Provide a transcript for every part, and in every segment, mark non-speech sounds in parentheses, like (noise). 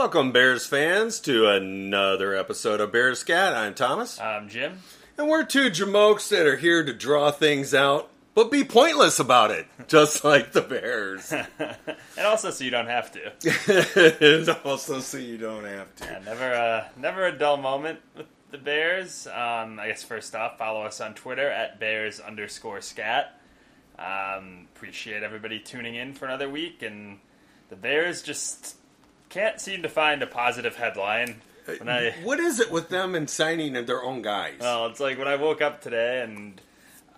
Welcome, Bears fans, to another episode of Bears Scat. I'm Thomas. I'm Jim. And we're two jamokes that are here to draw things out, but be pointless about it, (laughs) just like the Bears. (laughs) and also so you don't have to. (laughs) and also so you don't have to. Yeah, never, uh, never a dull moment with the Bears. Um, I guess first off, follow us on Twitter at Bears underscore scat. Um, appreciate everybody tuning in for another week, and the Bears just can't seem to find a positive headline. When I, uh, What is it with them and signing of their own guys? well, it's like when I woke up today and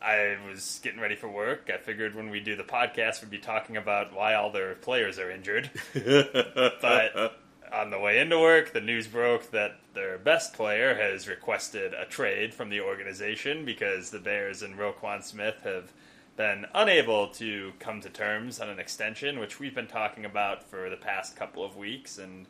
I was getting ready for work. I figured when we do the podcast, we'd be talking about why all their players are injured. (laughs) but on the way into work, the news broke that their best player has requested a trade from the organization because the Bears and Roquan Smith have been unable to come to terms on an extension, which we've been talking about for the past couple of weeks. And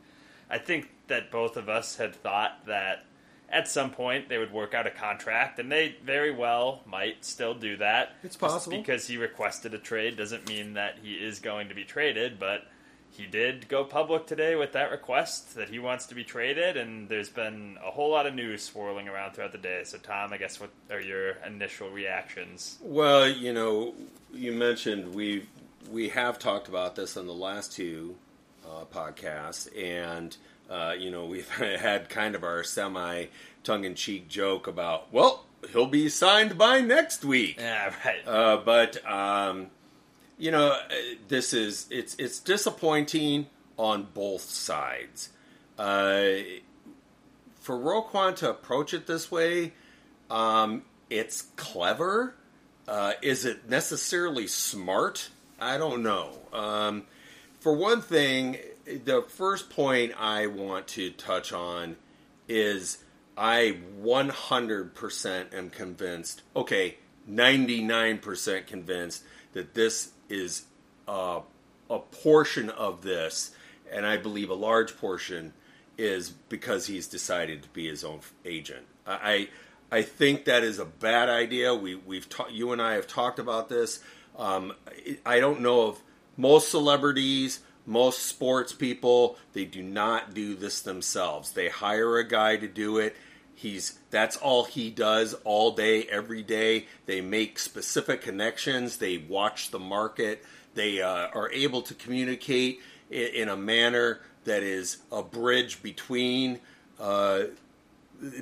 I think that both of us had thought that at some point they would work out a contract, and they very well might still do that. It's Just possible. because he requested a trade doesn't mean that he is going to be traded, but he did go public today with that request that he wants to be traded, and there's been a whole lot of news swirling around throughout the day. So, Tom, I guess what are your initial reactions? Well, you know, you mentioned we we have talked about this on the last two uh, podcasts, and uh, you know (laughs) we've had kind of our semi tongue in cheek joke about well he'll be signed by next week, Yeah, right. uh, but um, you know uh, this is it's it's disappointing on both sides. Uh, for Roquan to approach it this way, um, it's clever. Uh, is it necessarily smart? I don't know. Um, for one thing, the first point I want to touch on is I 100% am convinced, okay, 99% convinced that this is uh, a portion of this, and I believe a large portion is because he's decided to be his own agent. I I think that is a bad idea. We we've ta- you and I have talked about this. Um, I don't know of most celebrities, most sports people. They do not do this themselves. They hire a guy to do it. He's that's all he does all day, every day. They make specific connections. They watch the market. They uh, are able to communicate in, in a manner that is a bridge between uh,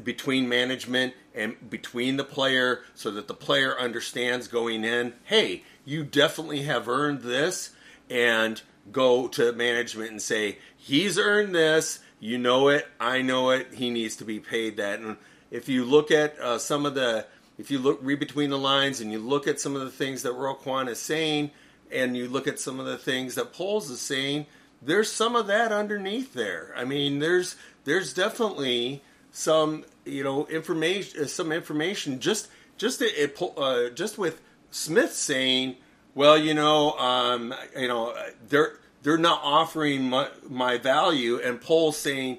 between management and between the player, so that the player understands going in. Hey, you definitely have earned this, and go to management and say he's earned this. You know it. I know it. He needs to be paid that. And if you look at uh, some of the, if you look read between the lines and you look at some of the things that Roquan is saying, and you look at some of the things that Poles is saying, there's some of that underneath there. I mean, there's there's definitely some you know information, some information just just it, uh, just with Smith saying, well, you know, um, you know, they're they're not offering my, my value, and Poles saying,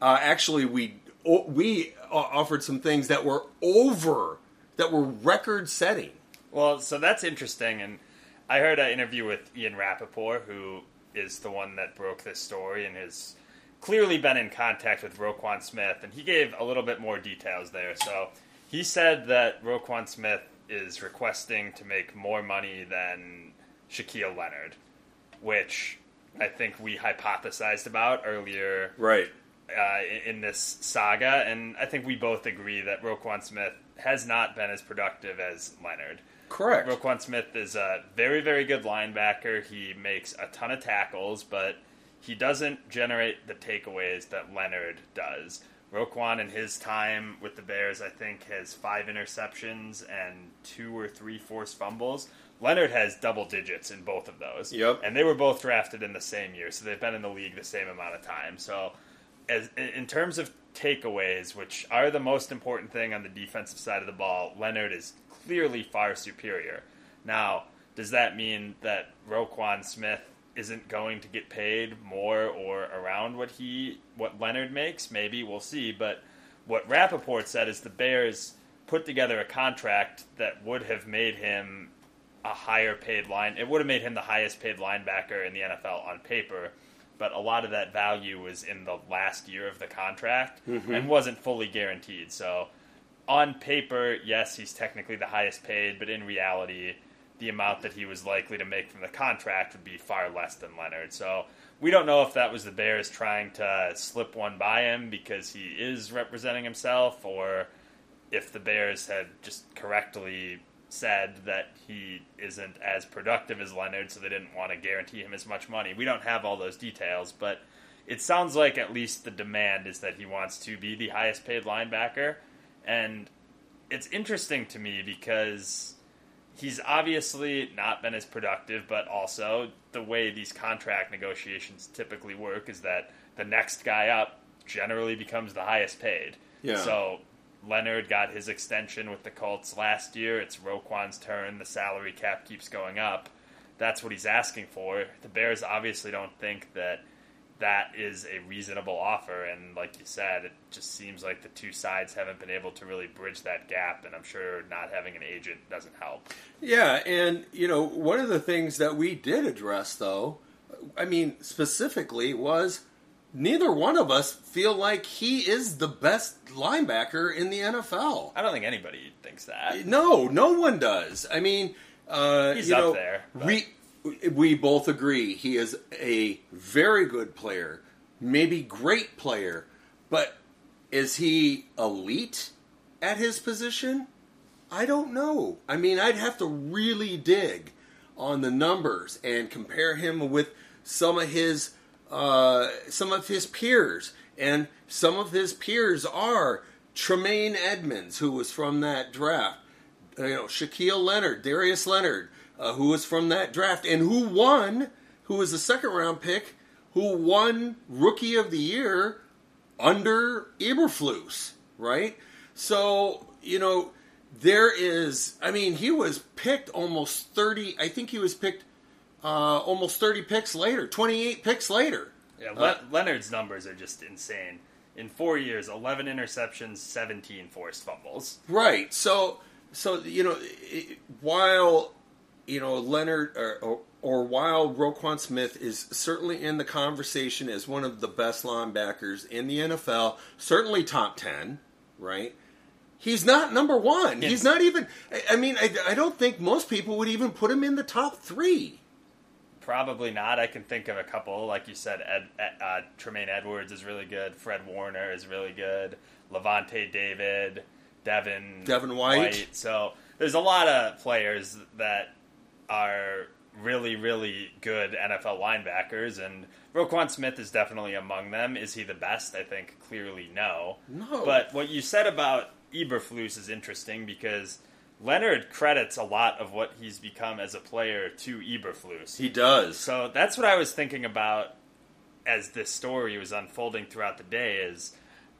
uh, actually, we we offered some things that were over that were record setting. Well, so that's interesting, and I heard an interview with Ian Rapoport, who is the one that broke this story and has clearly been in contact with Roquan Smith, and he gave a little bit more details there. So he said that Roquan Smith is requesting to make more money than Shaquille Leonard, which I think we hypothesized about earlier Right. uh, in, in this saga, and I think we both agree that Roquan Smith has not been as productive as Leonard. Correct. Roquan Smith is a very, very good linebacker. He makes a ton of tackles, but he doesn't generate the takeaways that Leonard does. Roquan, in his time with the Bears, I think has five interceptions and two or three forced fumbles. Leonard has double digits in both of those. Yep. And they were both drafted in the same year, so they've been in the league the same amount of time. So, as in terms of takeaways, which are the most important thing on the defensive side of the ball, Leonard is clearly far superior. Now, does that mean that Roquan Smith isn't going to get paid more or around what he what Leonard makes? Maybe we'll see. But what Rapoport said is the Bears put together a contract that would have made him a higher paid line. It would have made him the highest paid linebacker in the NFL on paper. but a lot of that value was in the last year of the contract Mm-hmm. and wasn't fully guaranteed. So, on paper, yes, he's technically the highest paid, but in reality, the amount that he was likely to make from the contract would be far less than Leonard. So, we don't know if that was the Bears trying to slip one by him because he is representing himself, or if the Bears had just correctly said that he isn't as productive as Leonard, so they didn't want to guarantee him as much money. We don't have all those details, but it sounds like at least the demand is that he wants to be the highest paid linebacker. And it's interesting to me because he's obviously not been as productive, but also the way these contract negotiations typically work is that the next guy up generally becomes the highest paid. Yeah. So Leonard got his extension with the Colts last year. It's Roquan's turn. The salary cap keeps going up. That's what he's asking for. The Bears obviously don't think that that is a reasonable offer. And like you said, it just seems like the two sides haven't been able to really bridge that gap. And I'm sure not having an agent doesn't help. Yeah, and you know, one of the things that we did address though, I mean, specifically was neither one of us feel like he is the best linebacker in the NFL. I don't think anybody thinks that. No, no one does. I mean, uh, He's you up know, there, but- We we both agree he is a very good player, maybe great player, but is he elite at his position? I don't know. I mean, I'd have to really dig on the numbers and compare him with some of his uh, some of his peers, and some of his peers are Tremaine Edmunds, who was from that draft, uh, you know, Shaquille Leonard, Darius Leonard, uh, who was from that draft, and who won, who was a second round pick, who won Rookie of the Year under Eberflus, right? So, you know, there is, I mean, he was picked almost 30, I think he was picked uh, almost 30 picks later, 28 picks later. Yeah, Uh, Leonard's numbers are just insane. In four years, 11 interceptions, 17 forced fumbles. Right. So, so you know, i- while you know Leonard or, or, or while Roquan Smith is certainly in the conversation as one of the best linebackers in the NFL, certainly top ten, right? He's not number one. He's not even. I- I mean, I, I don't think most people would even put him in the top three. Probably not. I can think of a couple, like you said. Ed, Ed, uh, Tremaine Edwards is really good. Fred Warner is really good. Lavonte David, Devin Devin White. So there's a lot of players that are really, really good NFL linebackers, and Roquan Smith is definitely among them. Is he the best? I think clearly no. No. But what you said about Eberflus is interesting because Leonard credits a lot of what he's become as a player to Eberflus. He does. So that's what I was thinking about as this story was unfolding throughout the day. Is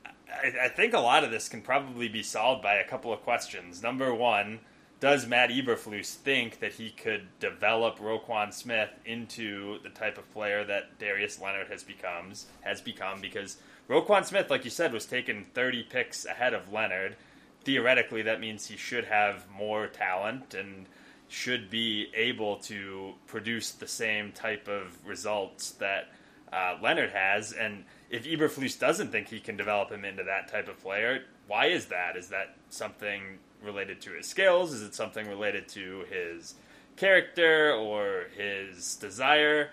I, I think a lot of this can probably be solved by a couple of questions. Number one, does Matt Eberflus think that he could develop Roquan Smith into the type of player that Darius Leonard has becomes has become? Because Roquan Smith, like you said, was taken 30 picks ahead of Leonard. Theoretically, that means he should have more talent and should be able to produce the same type of results that uh, Leonard has. And if Eberflus doesn't think he can develop him into that type of player, why is that? Is that something related to his skills? Is it something related to his character or his desire?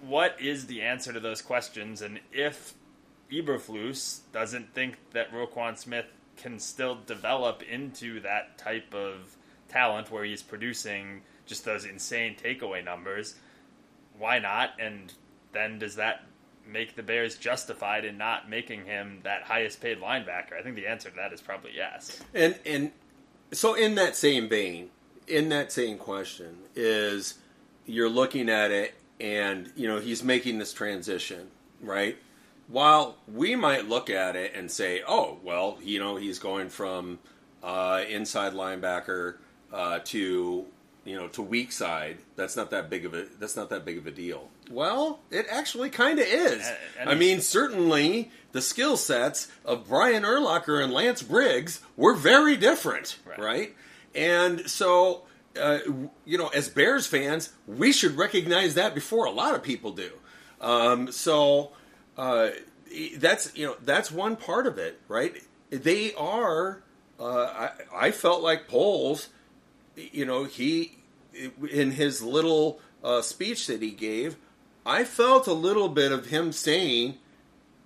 What is the answer to those questions? And if Eberflus doesn't think that Roquan Smith can still develop into that type of talent where he's producing just those insane takeaway numbers, why not? And then does that make the Bears justified in not making him that highest paid linebacker? I think the answer to that is probably yes. And and so in that same vein, in that same question is you're looking at it and you know he's making this transition, right? While we might look at it and say, "Oh, well, you know, he's going from uh, inside linebacker uh, to you know to weak side." That's not that big of a that's not that big of a deal. Well, it actually kind of is. Uh, I mean, certainly the skill sets of Brian Urlacher and Lance Briggs were very different, Right. right? And so, uh, you know, as Bears fans, we should recognize that before a lot of people do. Um, so uh, that's you know that's one part of it, right? They are. Uh, I, I felt like Poles, you know, he in his little uh, speech that he gave, I felt a little bit of him saying,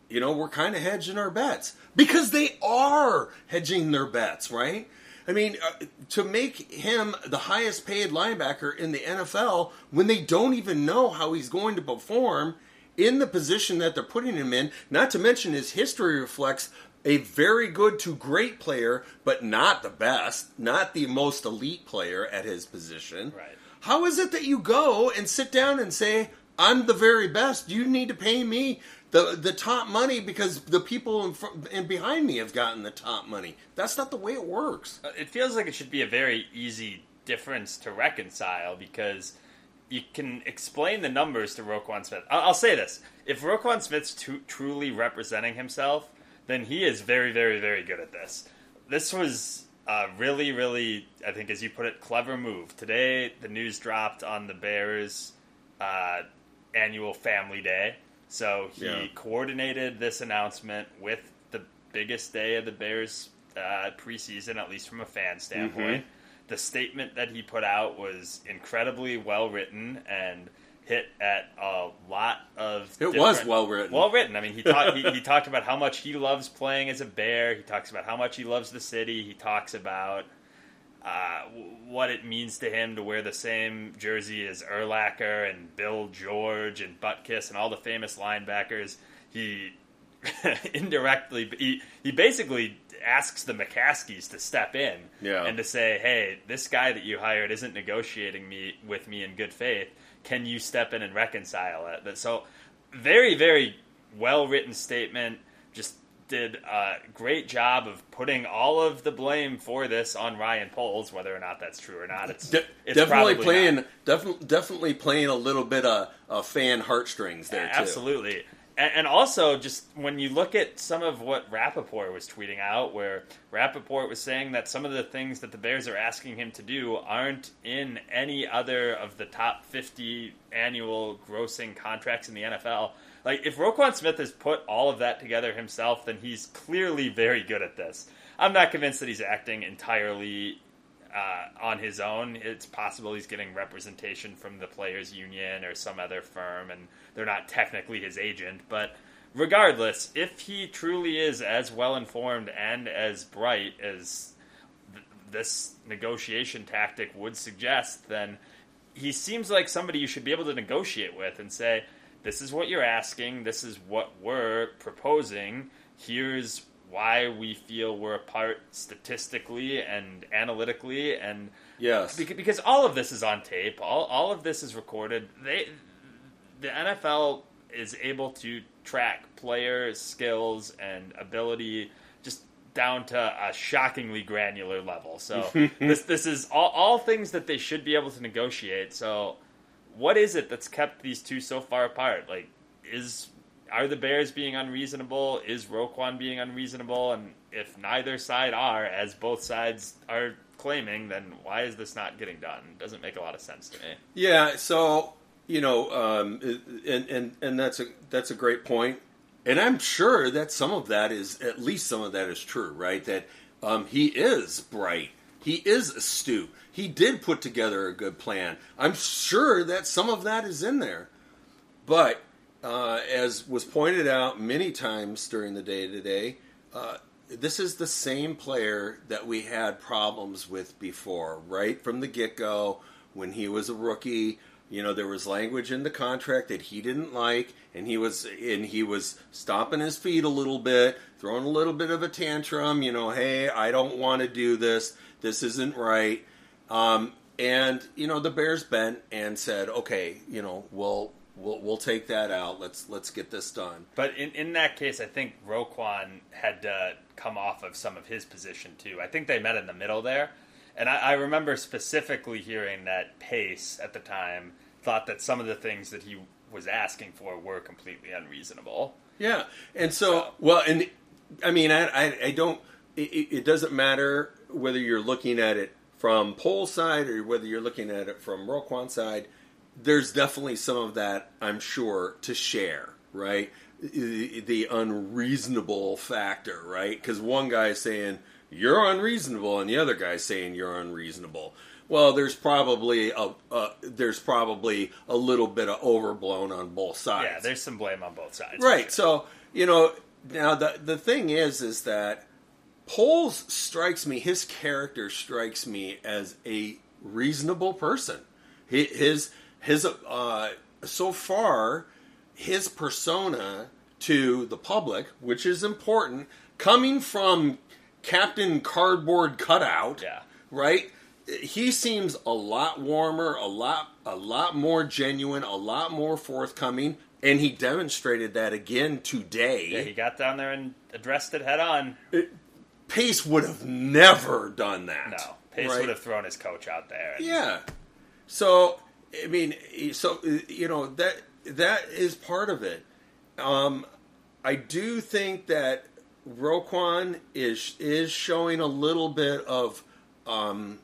you know, we're kind of hedging our bets because they are hedging their bets, right? I mean, uh, to make him the highest paid linebacker in the NFL when they don't even know how he's going to perform in the position that they're putting him in, not to mention his history reflects a very good to great player, but not the best, not the most elite player at his position. Right. How is it that you go and sit down and say, I'm the very best. You need to pay me the the top money because the people in front and behind me have gotten the top money. That's not the way it works. Uh, It feels like it should be a very easy difference to reconcile because you can explain the numbers to Roquan Smith. I'll, I'll say this: if Roquan Smith's truly representing himself, then he is very, very, very good at this. This was a really, really, I think, as you put it, clever move. Today, the news dropped on the Bears' uh, annual Family Day, so he Yeah. coordinated this announcement with the biggest day of the Bears uh, preseason, at least from a fan standpoint. The statement that he put out was incredibly well written and hit at a lot of. It was well written. Well written. I mean, he, talked. he, (laughs) he talked about how much he loves playing as a Bear. He talks about how much he loves the city. He talks about uh, what it means to him to wear the same jersey as Urlacher and Bill George and Butkus and all the famous linebackers. He (laughs) indirectly, he, he basically asks the McCaskeys to step in Yeah. and to say, "Hey, this guy that you hired isn't negotiating me with me in good faith. Can you step in and reconcile it?" That so very, very well written statement. Just did a great job of putting all of the blame for this on Ryan Poles, whether or not that's true or not. It's, De- it's definitely playing, definitely, definitely playing a little bit of, of fan heartstrings there too. Absolutely. And, and also, just when you look at some of what Rapoport was tweeting out, where Rapoport was saying that some of the things that the Bears are asking him to do aren't in any other of the top 50 annual grossing contracts in the NFL. Like, if Roquan Smith has put all of that together himself, then he's clearly very good at this. I'm not convinced that he's acting entirely uh, on his own. It's possible he's getting representation from the players' union or some other firm, and they're not technically his agent. But regardless, if he truly is as well informed and as bright as th- this negotiation tactic would suggest, then he seems like somebody you should be able to negotiate with and say, "This is what you're asking. This is what we're proposing. Here's." Why we feel we're apart statistically and analytically, and Yes. Beca- because all of this is on tape. All all of this is recorded. They the NFL is able to track player skills and ability just down to a shockingly granular level. So (laughs) this this is all, all things that they should be able to negotiate. So what is it that's kept these two so far apart? Like is are the Bears being unreasonable? Is Roquan being unreasonable? And if neither side are, as both sides are claiming, then why is this not getting done? It Doesn't make a lot of sense to me. Yeah, so you know, um, and and and that's a that's a great point, and I'm sure that some of that is at least some of that is true, right? That um, he is bright, he is astute, he did put together a good plan. I'm sure that some of that is in there, but uh, as was pointed out many times during the day today, uh, this is the same player that we had problems with before, right from the get go when he was a rookie. You know, there was language in the contract that he didn't like, and he was and he was stomping his feet a little bit, throwing a little bit of a tantrum. You know, hey, I don't want to do this. This isn't right. Um, and you know, the Bears bent and said, okay, you know, we'll we'll we'll take that out. Let's let's get this done. But in, in that case, I think Roquan had to come off of some of his position too. I think they met in the middle there. And I, I remember specifically hearing that Pace at the time thought that some of the things that he was asking for were completely unreasonable. Yeah, and so well, and I mean, I I, I don't. It, it it doesn't matter whether you're looking at it from Pole's side or whether you're looking at it from Roquan's side. There's definitely some of that, I'm sure, to share, right? The unreasonable factor, right? Because one guy's saying you're unreasonable, and the other guy's saying you're unreasonable. Well, there's probably a uh, there's probably a little bit of overblown on both sides. Yeah, there's some blame on both sides. Right. So you know, now the the thing is, is that Poles strikes me. His character strikes me as a reasonable person. His his uh, so far his persona to the public, which is important, coming from Captain Cardboard Cutout, yeah. right? He seems a lot warmer, a lot a lot more genuine, a lot more forthcoming, and he demonstrated that again today. Yeah, he got down there and addressed it head on. It, Pace would have never done that. No, Pace right? would have thrown his coach out there. And... Yeah. So I mean, so you know that that is part of it. Um, I do think that Roquan is is showing a little bit of, um,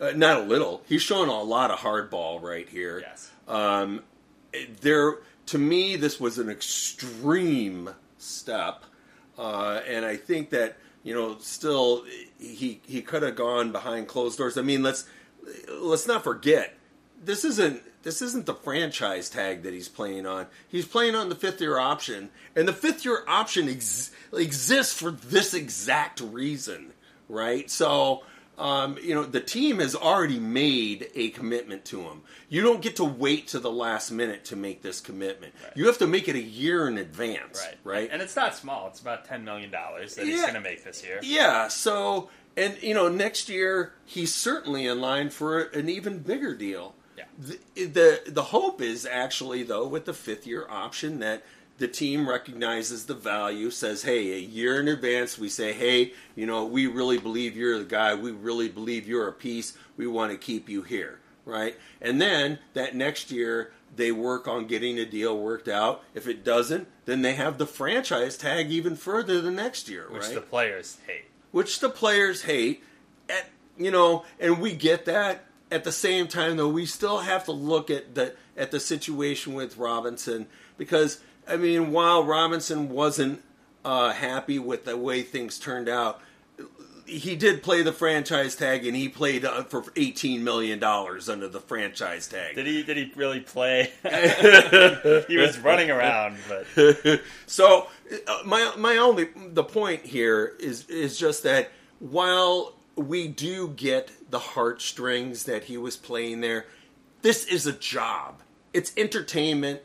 uh, not a little. He's showing a lot of hardball right here. Yes. Um, there, to me, this was an extreme step, uh, and I think that you know, still he he could have gone behind closed doors. I mean, let's let's not forget this isn't this isn't the franchise tag that he's playing on. He's playing on the fifth year option, and the fifth year option ex- exists for this exact reason, right? So um, you know, the team has already made a commitment to him. You don't get to wait to the last minute to make this commitment. Right. You have to make it a year in advance, right? Right. And it's not small. It's about ten million dollars that yeah. he's going to make this year. Yeah. So, and you know, next year he's certainly in line for an even bigger deal. Yeah. The, the the hope is actually though with the fifth year option that the team recognizes the value, says, hey, a year in advance, we say, hey, you know, we really believe you're the guy. We really believe you're a piece. We want to keep you here, right? And then that next year, they work on getting a deal worked out. If it doesn't, then they have the franchise tag even further the next year, Which right? the players hate. Which the players hate. At, you know, and we get that. At the same time, though, we still have to look at the at the situation with Robinson because I mean, while Robinson wasn't uh, happy with the way things turned out, he did play the franchise tag, and he played uh, for eighteen million dollars under the franchise tag. Did he? Did he really play? (laughs) he was running around, but (laughs) so uh, my my only the point here is is just that while we do get the heartstrings that he was playing there, this is a job. It's entertainment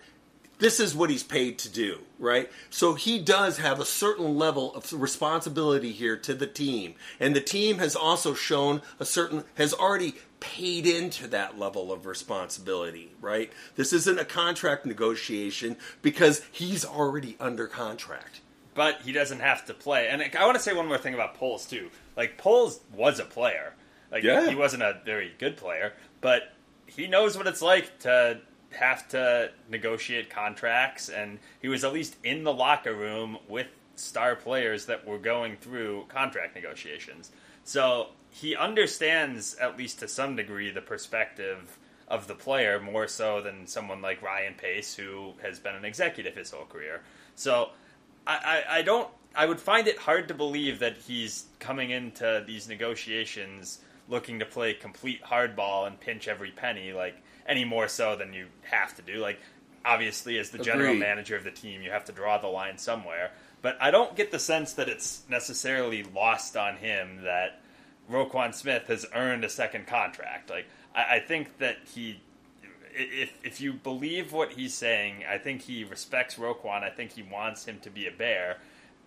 this is what he's paid to do, right? So he does have a certain level of responsibility here to the team. And the team has also shown a certain, has already paid into that level of responsibility, right? This isn't a contract negotiation because he's already under contract. But he doesn't have to play. And I want to say one more thing about Poles, too. Like, Poles was a player. Like, yeah. he wasn't a very good player, but he knows what it's like to have to negotiate contracts, and he was at least in the locker room with star players that were going through contract negotiations. So he understands, at least to some degree, the perspective of the player more so than someone like Ryan Pace, who has been an executive his whole career. So I, I, I don't. I would find it hard to believe that he's coming into these negotiations looking to play complete hardball and pinch every penny. Like any more so than you have to do. Like, obviously, as the Agreed. general manager of the team, you have to draw the line somewhere. But I don't get the sense that it's necessarily lost on him that Roquan Smith has earned a second contract. Like, I, I think that he if if you believe what he's saying, I think he respects Roquan. I think he wants him to be a bear.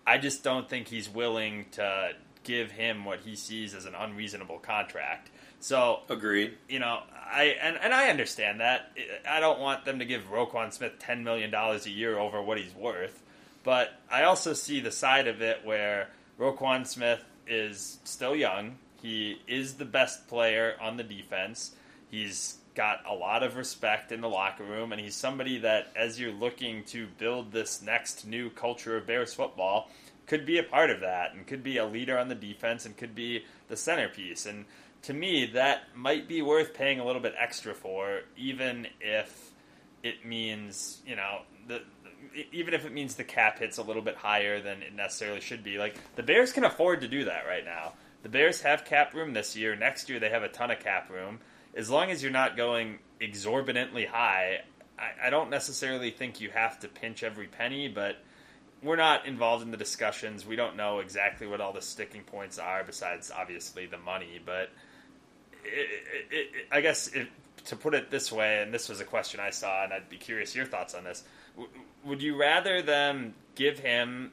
I just don't think he's willing to give him what he sees as an unreasonable contract. So agreed. You know, I and, and I understand that. I don't want them to give Roquan Smith ten million dollars a year over what he's worth, but I also see the side of it where Roquan Smith is still young. He is the best player on the defense. He's got a lot of respect in the locker room, and he's somebody that, as you're looking to build this next new culture of Bears football, could be a part of that and could be a leader on the defense and could be the centerpiece. And to me, that might be worth paying a little bit extra for, even if it means you know the even if it means the cap hits a little bit higher than it necessarily should be. Like the Bears can afford to do that right now. The Bears have cap room this year. Next year they have a ton of cap room. As long as you're not going exorbitantly high, I, I don't necessarily think you have to pinch every penny, but we're not involved in the discussions. We don't know exactly what all the sticking points are, besides obviously the money. But it, it, it, I guess to put it this way, and this was a question I saw, and I'd be curious your thoughts on this. W- would you rather them give him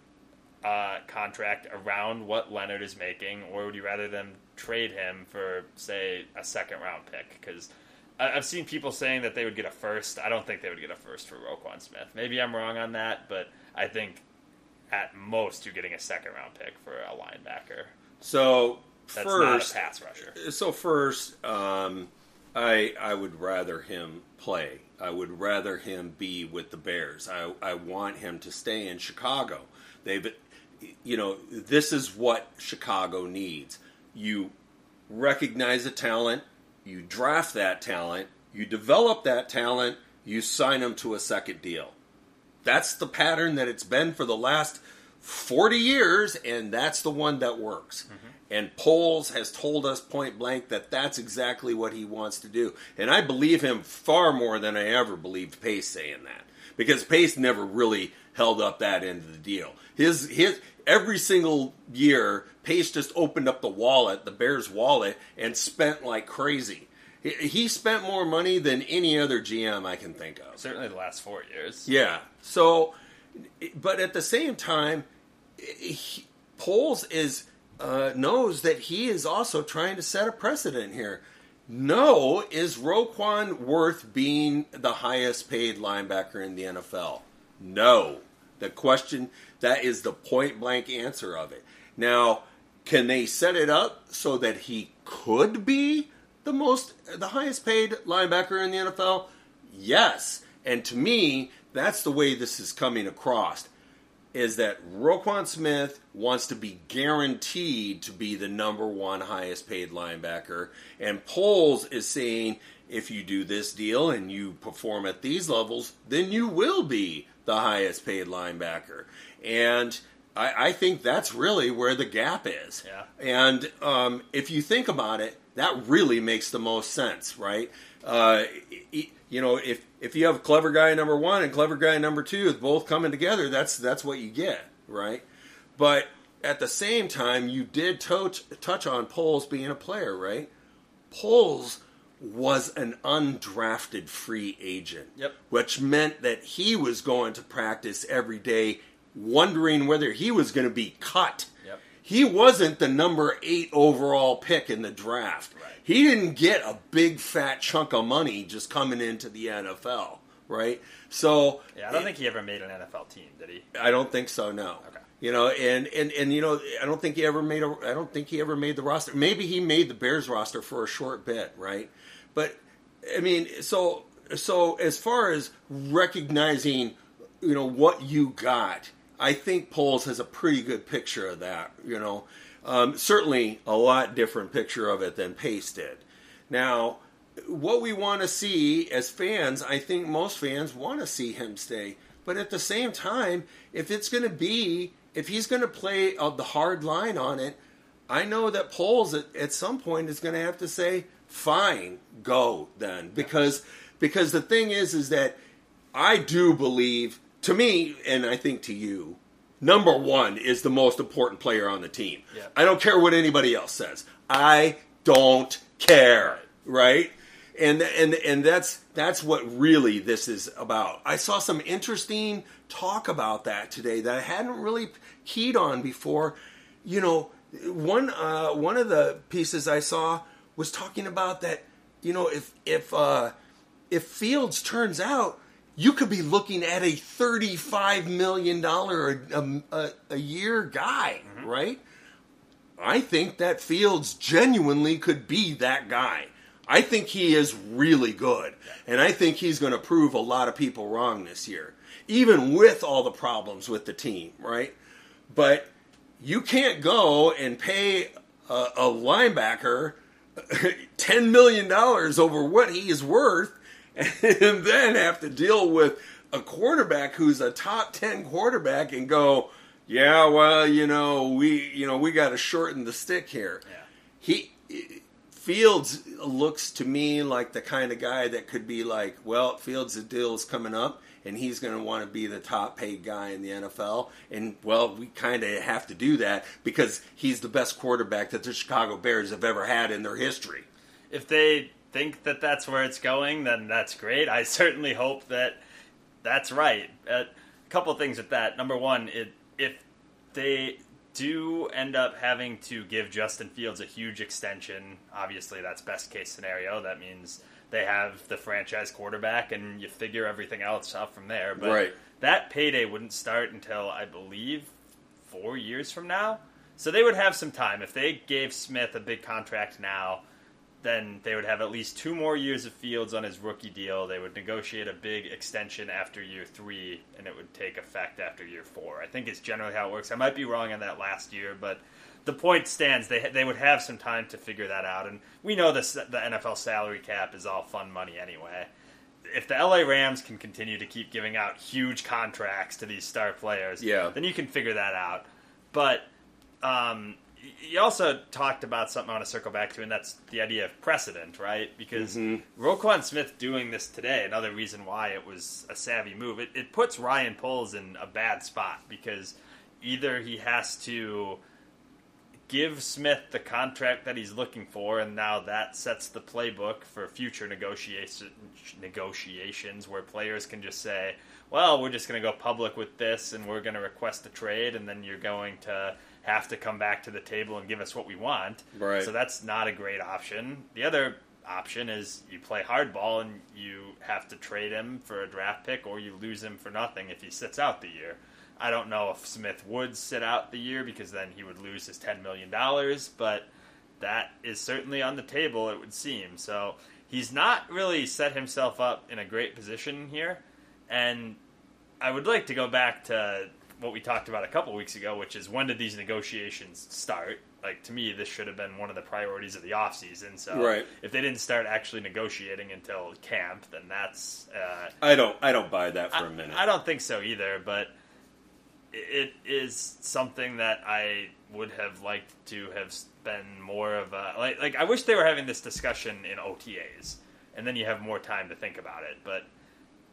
a contract around what Leonard is making, or would you rather them trade him for, say, a second round pick? Because I've seen people saying that they would get a first. I don't think they would get a first for Roquan Smith. Maybe I'm wrong on that, but I think at most you're getting a second round pick for a linebacker. So That's first, pass rusher. so first, um, I I would rather him play. I would rather him be with the Bears. I I want him to stay in Chicago. They've, you know, this is what Chicago needs. You recognize a talent, you draft that talent, you develop that talent, you sign them to a second deal. That's the pattern that it's been for the last 40 years, and that's the one that works. Mm-hmm. And Poles has told us point blank that that's exactly what he wants to do. And I believe him far more than I ever believed Pace saying that. Because Pace never really held up that end of the deal. His his every single year, Pace just opened up the wallet, the Bears wallet, and spent like crazy. He, spent more money than any other GM I can think of. Certainly the last four years. Yeah. So, but at the same time, he, Poles is uh, knows that he is also trying to set a precedent here. No, is Roquan worth being the highest paid linebacker in the NFL? No. The question that is the point blank answer of it. Now, can they set it up so that he could be the most the highest paid linebacker in the NFL? Yes. And to me, that's the way this is coming across. Is that Roquan Smith wants to be guaranteed to be the number one highest paid linebacker, and Poles is saying if you do this deal and you perform at these levels, then you will be the highest paid linebacker. And I, I think that's really where the gap is. Yeah. And um, if you think about it, that really makes the most sense, right? Uh, you know, if if you have clever guy number one and clever guy number two is both coming together, that's that's what you get, right? But at the same time, you did touch touch on Poles being a player, right? Poles was an undrafted free agent, Yep. which meant that he was going to practice every day, wondering whether he was going to be cut. He wasn't the number eight overall pick in the draft. Right. He didn't get a big fat chunk of money just coming into the NFL, right? So Yeah, I don't think he ever made an NFL team, did he? I don't think so. No. Okay. You know, and, and and you know, I don't think he ever made a. I don't think he ever made the roster. Maybe he made the Bears roster for a short bit, right? But I mean, so so as far as recognizing, you know, what you got, I think Poles has a pretty good picture of that. You know, um, certainly a lot different picture of it than Pace did. Now, what we want to see as fans, I think most fans want to see him stay. But at the same time, if it's going to be, if he's going to play the hard line on it, I know that Poles at, at some point is going to have to say, "Fine, go then," because because the thing is, is that I do believe, to me, and I think to you, number one is the most important player on the team. Yeah. I don't care what anybody else says. I don't care, right? And and and that's that's what really this is about. I saw some interesting talk about that today that I hadn't really keyed on before. You know, one uh, one of the pieces I saw was talking about that. You know, if if uh, if Fields turns out, you could be looking at a thirty-five million dollar a, a, a year guy, mm-hmm. right? I think that Fields genuinely could be that guy. I think he is really good, and I think he's going to prove a lot of people wrong this year, even with all the problems with the team, right? But you can't go and pay a, a linebacker (laughs) ten million dollars over what he is worth (laughs) and then have to deal with a quarterback who's a top 10 quarterback and go, yeah, well, you know, we, you know, we got to shorten the stick here. Yeah. He Fields looks to me like the kind of guy that could be like, well, Fields' deal is coming up and he's going to want to be the top paid guy in the NFL. And, well, we kind of have to do that because he's the best quarterback that the Chicago Bears have ever had in their history. If they think that that's where it's going, then that's great. I certainly hope that that's right. Uh, a couple of things with that. Number one, it, if they do end up having to give Justin Fields a huge extension, obviously that's best case scenario. That means they have the franchise quarterback and you figure everything else out from there. But Right. that payday wouldn't start until I believe four years from now. So they would have some time. If they gave Smith a big contract now, then they would have at least two more years of Fields on his rookie deal. They would negotiate a big extension after year three, and it would take effect after year four. I think it's generally how it works. I might be wrong on that last year, but the point stands. They they would have some time to figure that out, and we know this the NFL salary cap is all fun money anyway. If the LA Rams can continue to keep giving out huge contracts to these star players, Yeah. then you can figure that out. But um, you also talked about something I want to circle back to, and that's the idea of precedent, right? Because mm-hmm. Roquan Smith doing this today, another reason why it was a savvy move, it, it puts Ryan Poles in a bad spot because either he has to give Smith the contract that he's looking for, and now that sets the playbook for future negotiation, negotiations where players can just say, well, we're just going to go public with this and we're going to request a trade, and then you're going to have to come back to the table and give us what we want. Right. So that's not a great option. The other option is you play hardball and you have to trade him for a draft pick or you lose him for nothing if he sits out the year. I don't know if Smith would sit out the year because then he would lose his $10 million, but that is certainly on the table, it would seem. So he's not really set himself up in a great position here. And I would like to go back to what we talked about a couple weeks ago, which is when did these negotiations start? Like to me, this should have been one of the priorities of the offseason. So Right. if they didn't start actually negotiating until camp, then that's uh, I don't I don't buy that for I, a minute. I don't think so either, but it is something that I would have liked to have been more of a like. Like I wish they were having this discussion in OTAs, and then you have more time to think about it. But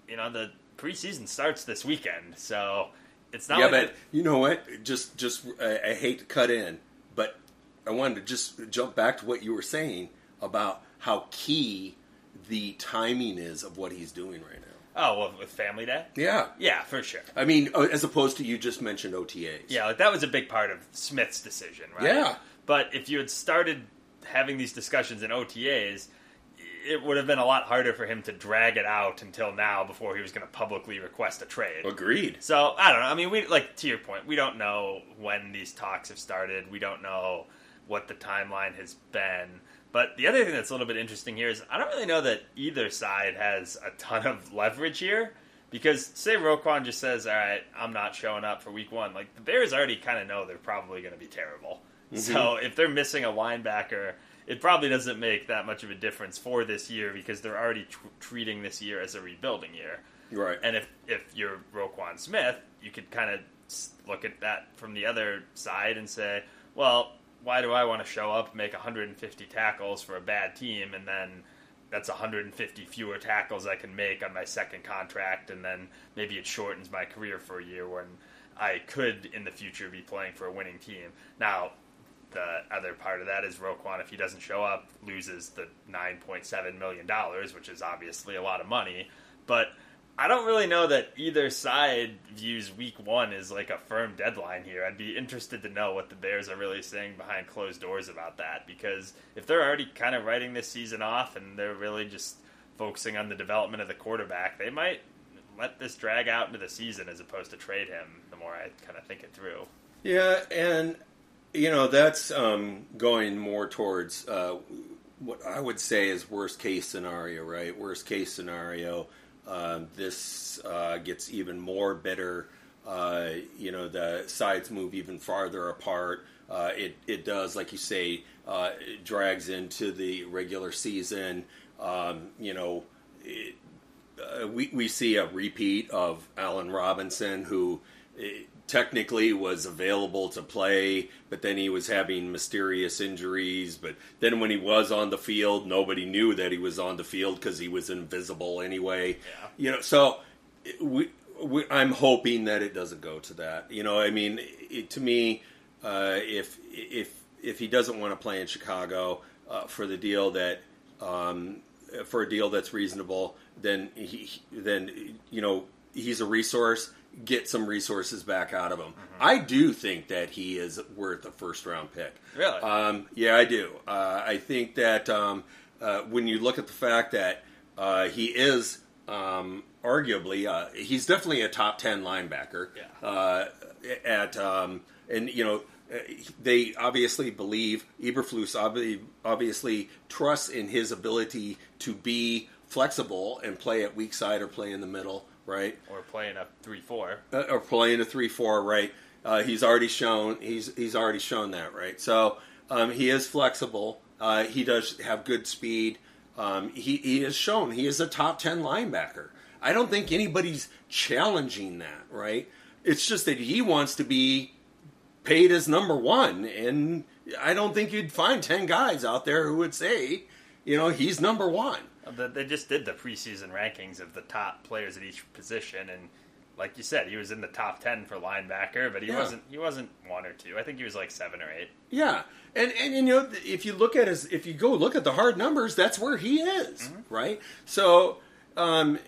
you know, the preseason starts this weekend, so it's not yeah, like but you know what? Just, just I, I hate to cut in, but I wanted to just jump back to what you were saying about how key the timing is of what he's doing right now. oh, well, with Family Day, Yeah, yeah, for sure. I mean, uh, as opposed to you just mentioned OTAs. Yeah, like that was a big part of Smith's decision, right? Yeah. But if you had started having these discussions in OTAs, it would have been a lot harder for him to drag it out until now before he was going to publicly request a trade. agreed. So I don't know. I mean, we like to your point. We don't know when these talks have started. We don't know what the timeline has been. But the other thing that's a little bit interesting here is I don't really know that either side has a ton of leverage here. Because say Roquan just says, "All right, I'm not showing up for Week One." Like the Bears already kind of know they're probably going to be terrible. Mm-hmm. So if they're missing a linebacker, it probably doesn't make that much of a difference for this year because they're already tr- treating this year as a rebuilding year. Right. And if if you're Roquan Smith, you could kind of look at that from the other side and say, well, why do I want to show up, make 150 tackles for a bad team, and then that's 150 fewer tackles I can make on my second contract, and then maybe it shortens my career for a year when I could in the future be playing for a winning team. Now, the other part of that is Roquan, if he doesn't show up, loses the $9.7 million, which is obviously a lot of money. But I don't really know that either side views week one as like a firm deadline here. I'd be interested to know what the Bears are really saying behind closed doors about that because if they're already kind of writing this season off and they're really just focusing on the development of the quarterback, they might let this drag out into the season as opposed to trade him the more I kind of think it through. Yeah, and you know that's um, going more towards uh, what I would say is worst case scenario, right? Worst case scenario. Uh, this uh, gets even more bitter. Uh, you know, the sides move even farther apart. Uh, it it does, like you say, uh, it drags into the regular season. Um, you know, it, we we see a repeat of Allen Robinson, who uh, technically was available to play, but then he was having mysterious injuries. But then when he was on the field, nobody knew that he was on the field because he was invisible anyway. Yeah. You know, so we, we, I'm hoping that it doesn't go to that. You know, I mean, it, to me, uh, if if if he doesn't want to play in Chicago uh, for the deal that um, for a deal that's reasonable, then he then you know he's a resource. Get some resources back out of him. I do think that he is worth a first round pick. Really? Um, yeah, I do. Uh, I think that um, uh, when you look at the fact that uh, he is um, arguably, uh, he's definitely a top ten linebacker. Yeah. Uh, at um, and you know uh, they obviously believe Eberflus obviously trusts in his ability to be flexible and play at weak side or play in the middle, right? Or playing a three-four. uh, or playing a three four, right? Uh, he's already shown he's he's already shown that, right? So um, he is flexible. Uh, he does have good speed. Um, he he has shown he is a top ten linebacker. I don't think anybody's challenging that, right? It's just that he wants to be paid as number one, and I don't think you'd find ten guys out there who would say, you know, he's number one. They just did the preseason rankings of the top players at each position, and like you said, he was in the top ten for linebacker, but he Yeah. wasn't. He wasn't one or two. I think he was like seven or eight. Yeah, and and you know if you look at his if you go look at the hard numbers, that's where he is, right? So, um,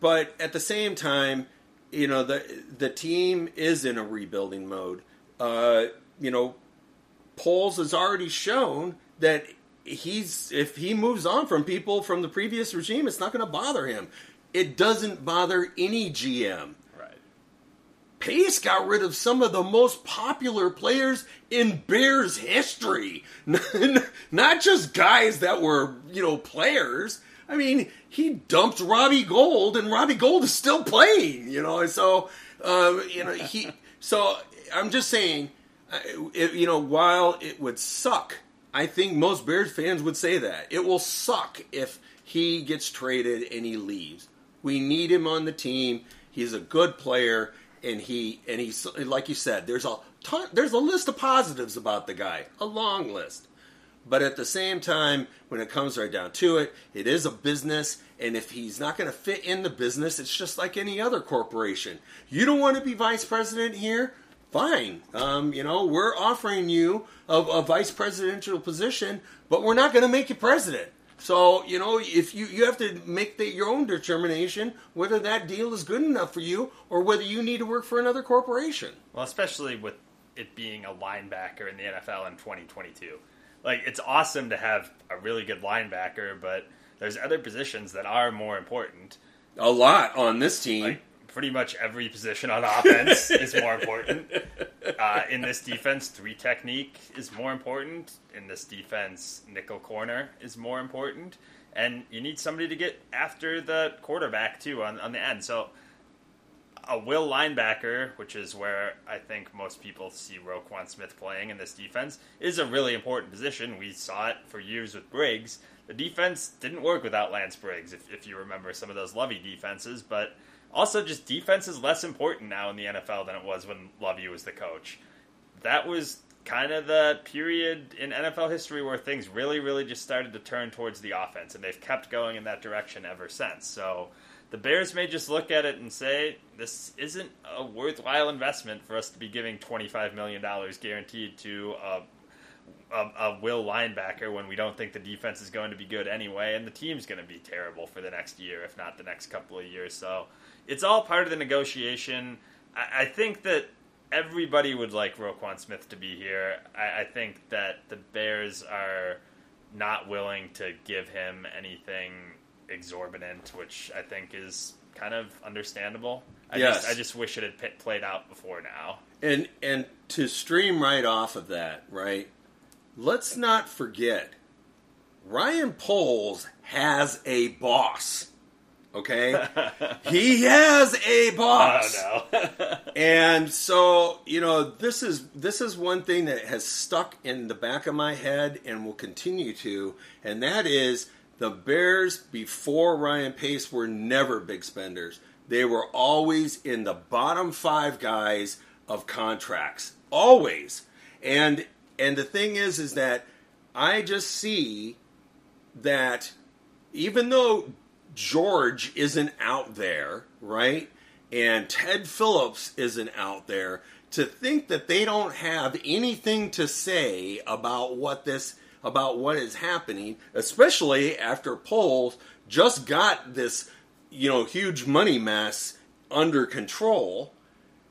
but at the same time, you know the the team is in a rebuilding mode. Uh, you know, Poles has already shown that he's if he moves on from people from the previous regime, it's not going to bother him. It doesn't bother any GM. Right. Pace got rid of some of the most popular players in Bears history. (laughs) Not just guys that were, you know, players. I mean, he dumped Robbie Gould, and Robbie Gould is still playing, you know. And so, um, you know, he. So I'm just saying, it, you know, while it would suck, I think most Bears fans would say that it will suck if he gets traded and he leaves. We need him on the team. He's a good player, and he and he's like you said. There's a ton, there's a list of positives about the guy, a long list. But at the same time, when it comes right down to it, it is a business, and if he's not going to fit in the business, it's just like any other corporation. You don't want to be vice president here? Fine. Um, you know, we're offering you a, a vice presidential position, but we're not going to make you president. So, you know, if you, you have to make the, your own determination whether that deal is good enough for you or whether you need to work for another corporation. Well, especially with it being a linebacker in the NFL in 2022. Like, it's awesome to have a really good linebacker, but there's other positions that are more important. A lot on this team. Like, pretty much every position on (laughs) offense is more important. Uh, in this defense, three technique is more important. In this defense, nickel corner is more important. And you need somebody to get after the quarterback, too, on, on the end. So, a will linebacker, which is where I think most people see Roquan Smith playing in this defense, is a really important position. We saw it for years with Briggs. The defense didn't work without Lance Briggs, if, if you remember some of those Lovie defenses, but also just defense is less important now in the NFL than it was when Lovie was the coach. That was kind of the period in NFL history where things really, really just started to turn towards the offense, and they've kept going in that direction ever since. So the Bears may just look at it and say, this isn't a worthwhile investment for us to be giving $25 million guaranteed to a, a, a will linebacker when we don't think the defense is going to be good anyway, and the team's going to be terrible for the next year, if not the next couple of years. So it's all part of the negotiation. I, I think that everybody would like Roquan Smith to be here. I, I think that the Bears are not willing to give him anything exorbitant, which I think is kind of understandable. I Yes. just I just wish it had played out before now. And and to stream right off of that, right? Let's not forget Ryan Poles has a boss. Okay? (laughs) he has a boss. Oh no. (laughs) And so, you know, this is this is one thing that has stuck in the back of my head and will continue to, and that is the Bears before Ryan Pace were never big spenders. They were always in the bottom five guys of contracts, always. And and the thing is, is that I just see that even though George isn't out there, right, and Ted Phillips isn't out there, to think that they don't have anything to say about what this about what is happening, especially after Poles just got this, you know, huge money mess under control,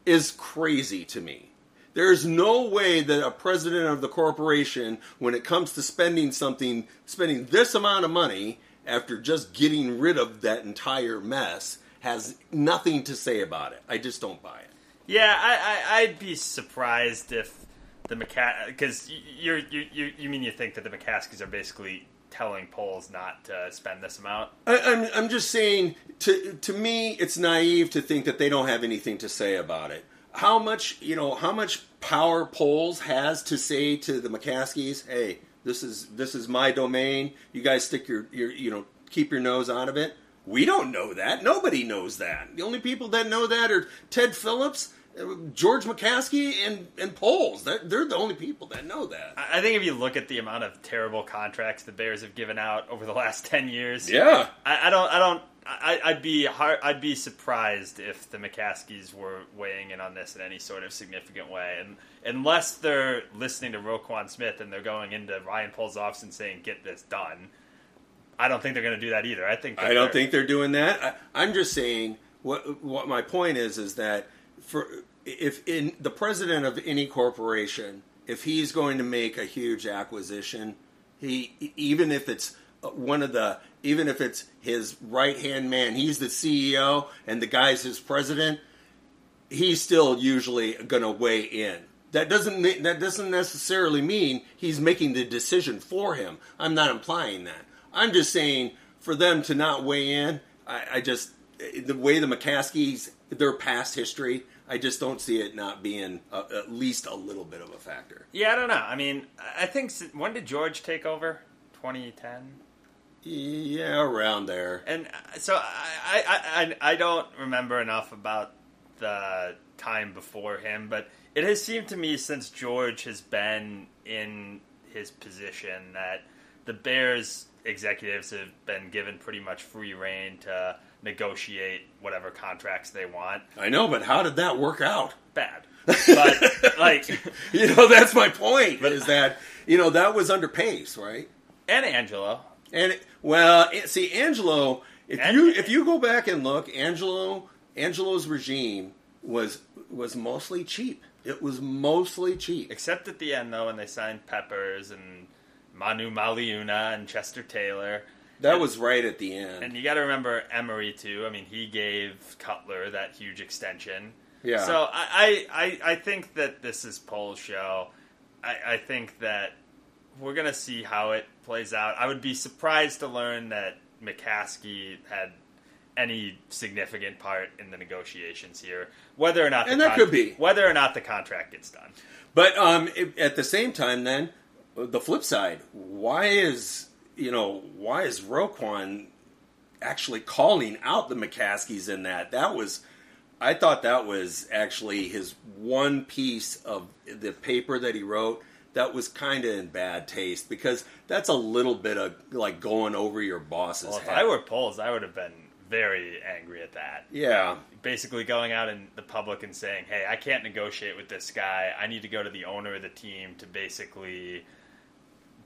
is crazy to me. There's no way that a president of the corporation, when it comes to spending something, spending this amount of money after just getting rid of that entire mess, has nothing to say about it. I just don't buy it. Yeah, I, I I'd be surprised if the McCa because you're you you you mean you think that the McCaskeys are basically telling Poles not to spend this amount? I, I'm I'm just saying to to me it's naive to think that they don't have anything to say about it. How much you know? How much power Poles has to say to the McCaskeys? Hey, this is this is my domain. You guys stick your your you know keep your nose out of it. We don't know that. Nobody knows that. The only people that know that are Ted Phillips George McCaskey and and Poles. They're, they're the only people that know that. I think if you look at the amount of terrible contracts the Bears have given out over the last (laughs) ten years, yeah, I, I don't, I don't, I, would be hard, I'd be surprised if the McCaskeys were weighing in on this in any sort of significant way, and unless they're listening to Roquan Smith and they're going into Ryan Poles' office and saying, "Get this done." I don't think they're going to do that either. I think I don't think they're doing that. I, I'm just saying what what my point is is that for if in the president of any corporation, if he's going to make a huge acquisition, he even if it's uh, one of the even if it's his right hand man, he's the CEO and the guy's his president, he's still usually going to weigh in. That doesn't that doesn't necessarily mean he's making the decision for him. I'm not implying that. I'm just saying for them to not weigh in, I, I just eh, the way the McCaskeys their past history, I just don't see it not being a, at least a little bit of a factor. Yeah, I don't know. I mean, I think when did George take over? 2010. Yeah, around there. And uh, so I, I, I, I don't remember enough about the time before him, but it has seemed to me since George has been in his position that the Bears executives have been given pretty much free reign to negotiate whatever contracts they want. I know, but how did that work out? Bad. But (laughs) like you know, that's my point. But is that you know that was under Pace, right? And Angelo. And well, see, Angelo. If and, you if you go back and look, Angelo Angelo's regime was was mostly cheap. It was mostly cheap, except at the end though, when they signed Peppers and Manu Maliuna and Chester Taylor. That and, was right at the end. And you got to remember Emery too. I mean, he gave Cutler that huge extension. Yeah. So I I, I think that this is Poles' show. I, I think that we're gonna see how it plays out. I would be surprised to learn that McCaskey had any significant part in the negotiations here, whether or not and that con- could be whether or not the contract gets done. But um, at the same time, then the flip side, why is you know, why is Roquan actually calling out the McCaskeys in that? That was, I thought that was actually his one piece of the paper that he wrote that was kind of in bad taste because that's a little bit of like going over your boss's well, if head. I were Poles, I would have been very angry at that. Yeah. Basically going out in the public and saying, "Hey, I can't negotiate with this guy. I need to go to the owner of the team to basically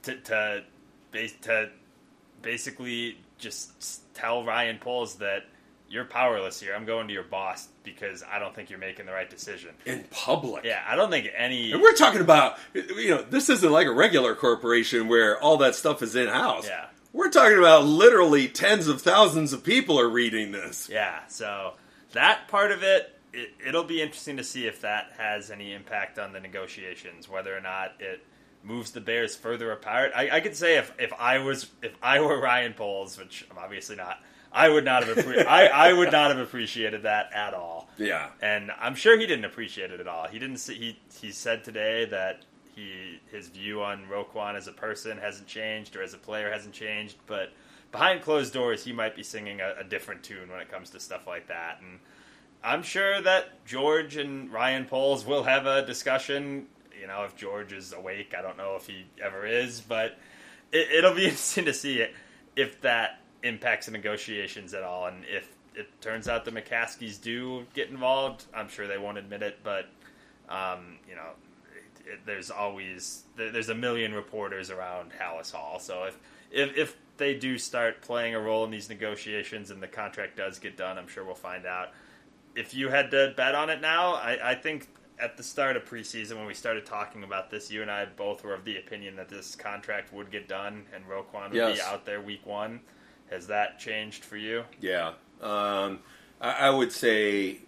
to, to to basically just tell Ryan Poles that you're powerless here. I'm going to your boss because I don't think you're making the right decision in public. Yeah, I don't think any. And we're talking about you know this isn't like a regular corporation where all that stuff is in house. Yeah, we're talking about literally tens of thousands of people are reading this. Yeah, so that part of it. It, it'll be interesting to see if that has any impact on the negotiations, whether or not it moves the Bears further apart. I, I could say if, if I was if I were Ryan Poles, which I'm obviously not, I would not have appre- (laughs) I, I would not have appreciated that at all. Yeah, and I'm sure he didn't appreciate it at all. He didn't. See, he he said today that he his view on Roquan as a person hasn't changed or as a player hasn't changed, but behind closed doors, he might be singing a, a different tune when it comes to stuff like that. And I'm sure that George and Ryan Poles will have a discussion. You know, if George is awake, I don't know if he ever is, but it, it'll be (laughs) interesting to see if that impacts the negotiations at all, and if it turns out the McCaskeys do get involved, I'm sure they won't admit it, but um, you know, it, it, there's always there's a million reporters around Halas Hall, so if if if they do start playing a role in these negotiations and the contract does get done, I'm sure we'll find out. If you had to bet on it now, I, I think at the start of preseason when we started talking about this, you and I both were of the opinion that this contract would get done and Roquan would yes. be out there week one. Has that changed for you? Yeah, um, I, I, would say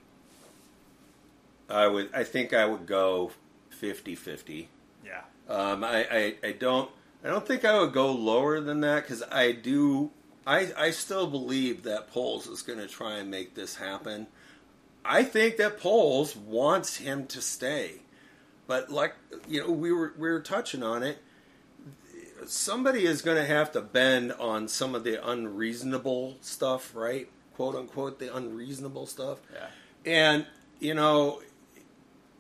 I would. I think I would go 50-50. Yeah. Um, I, I, I don't. I don't think I would go lower than that because I do. I I still believe that Poles is going to try and make this happen. I think that Poles wants him to stay, but like you know, we were we were touching on it. Somebody is going to have to bend on some of the unreasonable stuff, right? quote unquote the unreasonable stuff. Yeah. And you know,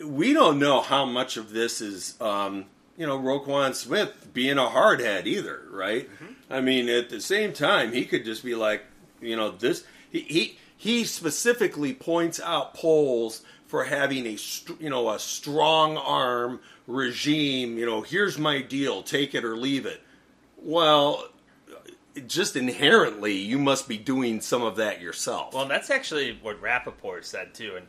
we don't know how much of this is um, you know Roquan Smith being a hardhead either, right? Mm-hmm. I mean, at the same time, he could just be like, you know, this he he, he specifically points out Poles for having a you know a strong arm regime. You know, here's my deal, take it or leave it. Well, just inherently, you must be doing some of that yourself. Well, that's actually what Rapoport said too, and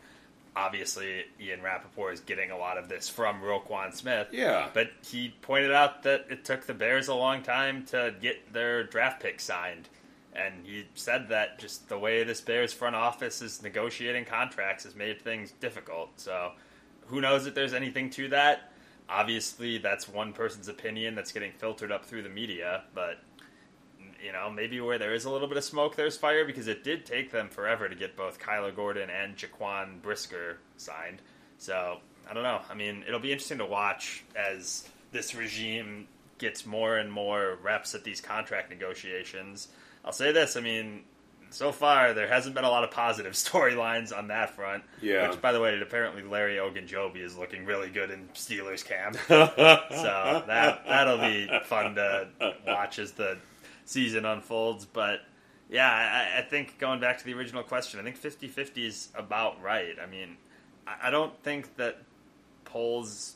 obviously Ian Rapoport is getting a lot of this from Roquan Smith. Yeah, but he pointed out that it took the Bears a long time to get their draft pick signed. And he said that just the way this Bears front office is negotiating contracts has made things difficult. So, who knows if there's anything to that? Obviously, that's one person's opinion that's getting filtered up through the media, but you know, maybe where there is a little bit of smoke, there's fire because it did take them forever to get both Kyler Gordon and Jaquan Brisker signed. So I don't know. I mean, it'll be interesting to watch as this regime gets more and more reps at these contract negotiations. I'll say this. I mean, so far there hasn't been a lot of positive (laughs) storylines on that front. Yeah. Which, by the way, apparently Larry Ogunjobi is looking really good in Steelers camp. (laughs) so that that'll be fun to watch as the season unfolds. But yeah, I, I, think going back to the original question, I think 50 50 is about right. I mean, I, I don't think that Poles.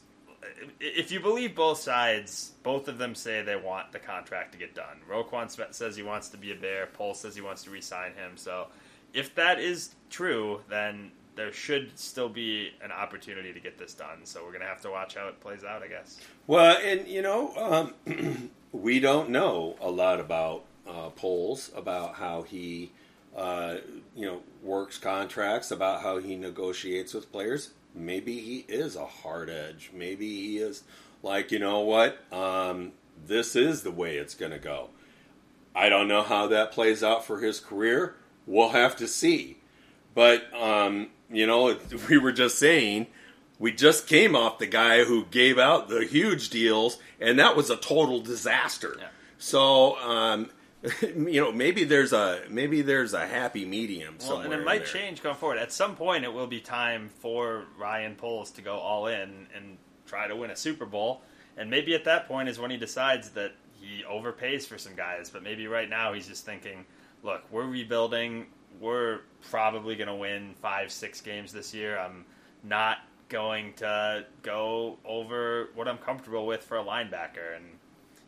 If you believe both sides, both of them say they want the contract to get done. Roquan says he wants to be a Bear. Poles says he wants to re-sign him. So, if that is true, then there should still be an opportunity to get this done. So we're gonna have to watch how it plays out, I guess. Well, and you know, um, (clears throat) we don't know a lot about uh, Poles, about how he, uh, you know, works contracts, about how he negotiates with players. Maybe he is a hard edge. Maybe he is like, you know what, um, this is the way it's going to go. I don't know how that plays out for his career. We'll have to see. But, um, you know, (laughs) we were just saying we just came off the guy who gave out the huge deals, and that was a total disaster. Yeah. So, um, (laughs) you know, maybe there's a maybe there's a happy medium well, and it might there. change going forward. At some point, it will be time for Ryan Poles to go all in and try to win a Super Bowl. And maybe at that point is when he decides that he overpays for some guys. But maybe right now he's just thinking, look, we're rebuilding. We're probably going to win five, six games this year. I'm not going to go over what I'm comfortable with for a linebacker. And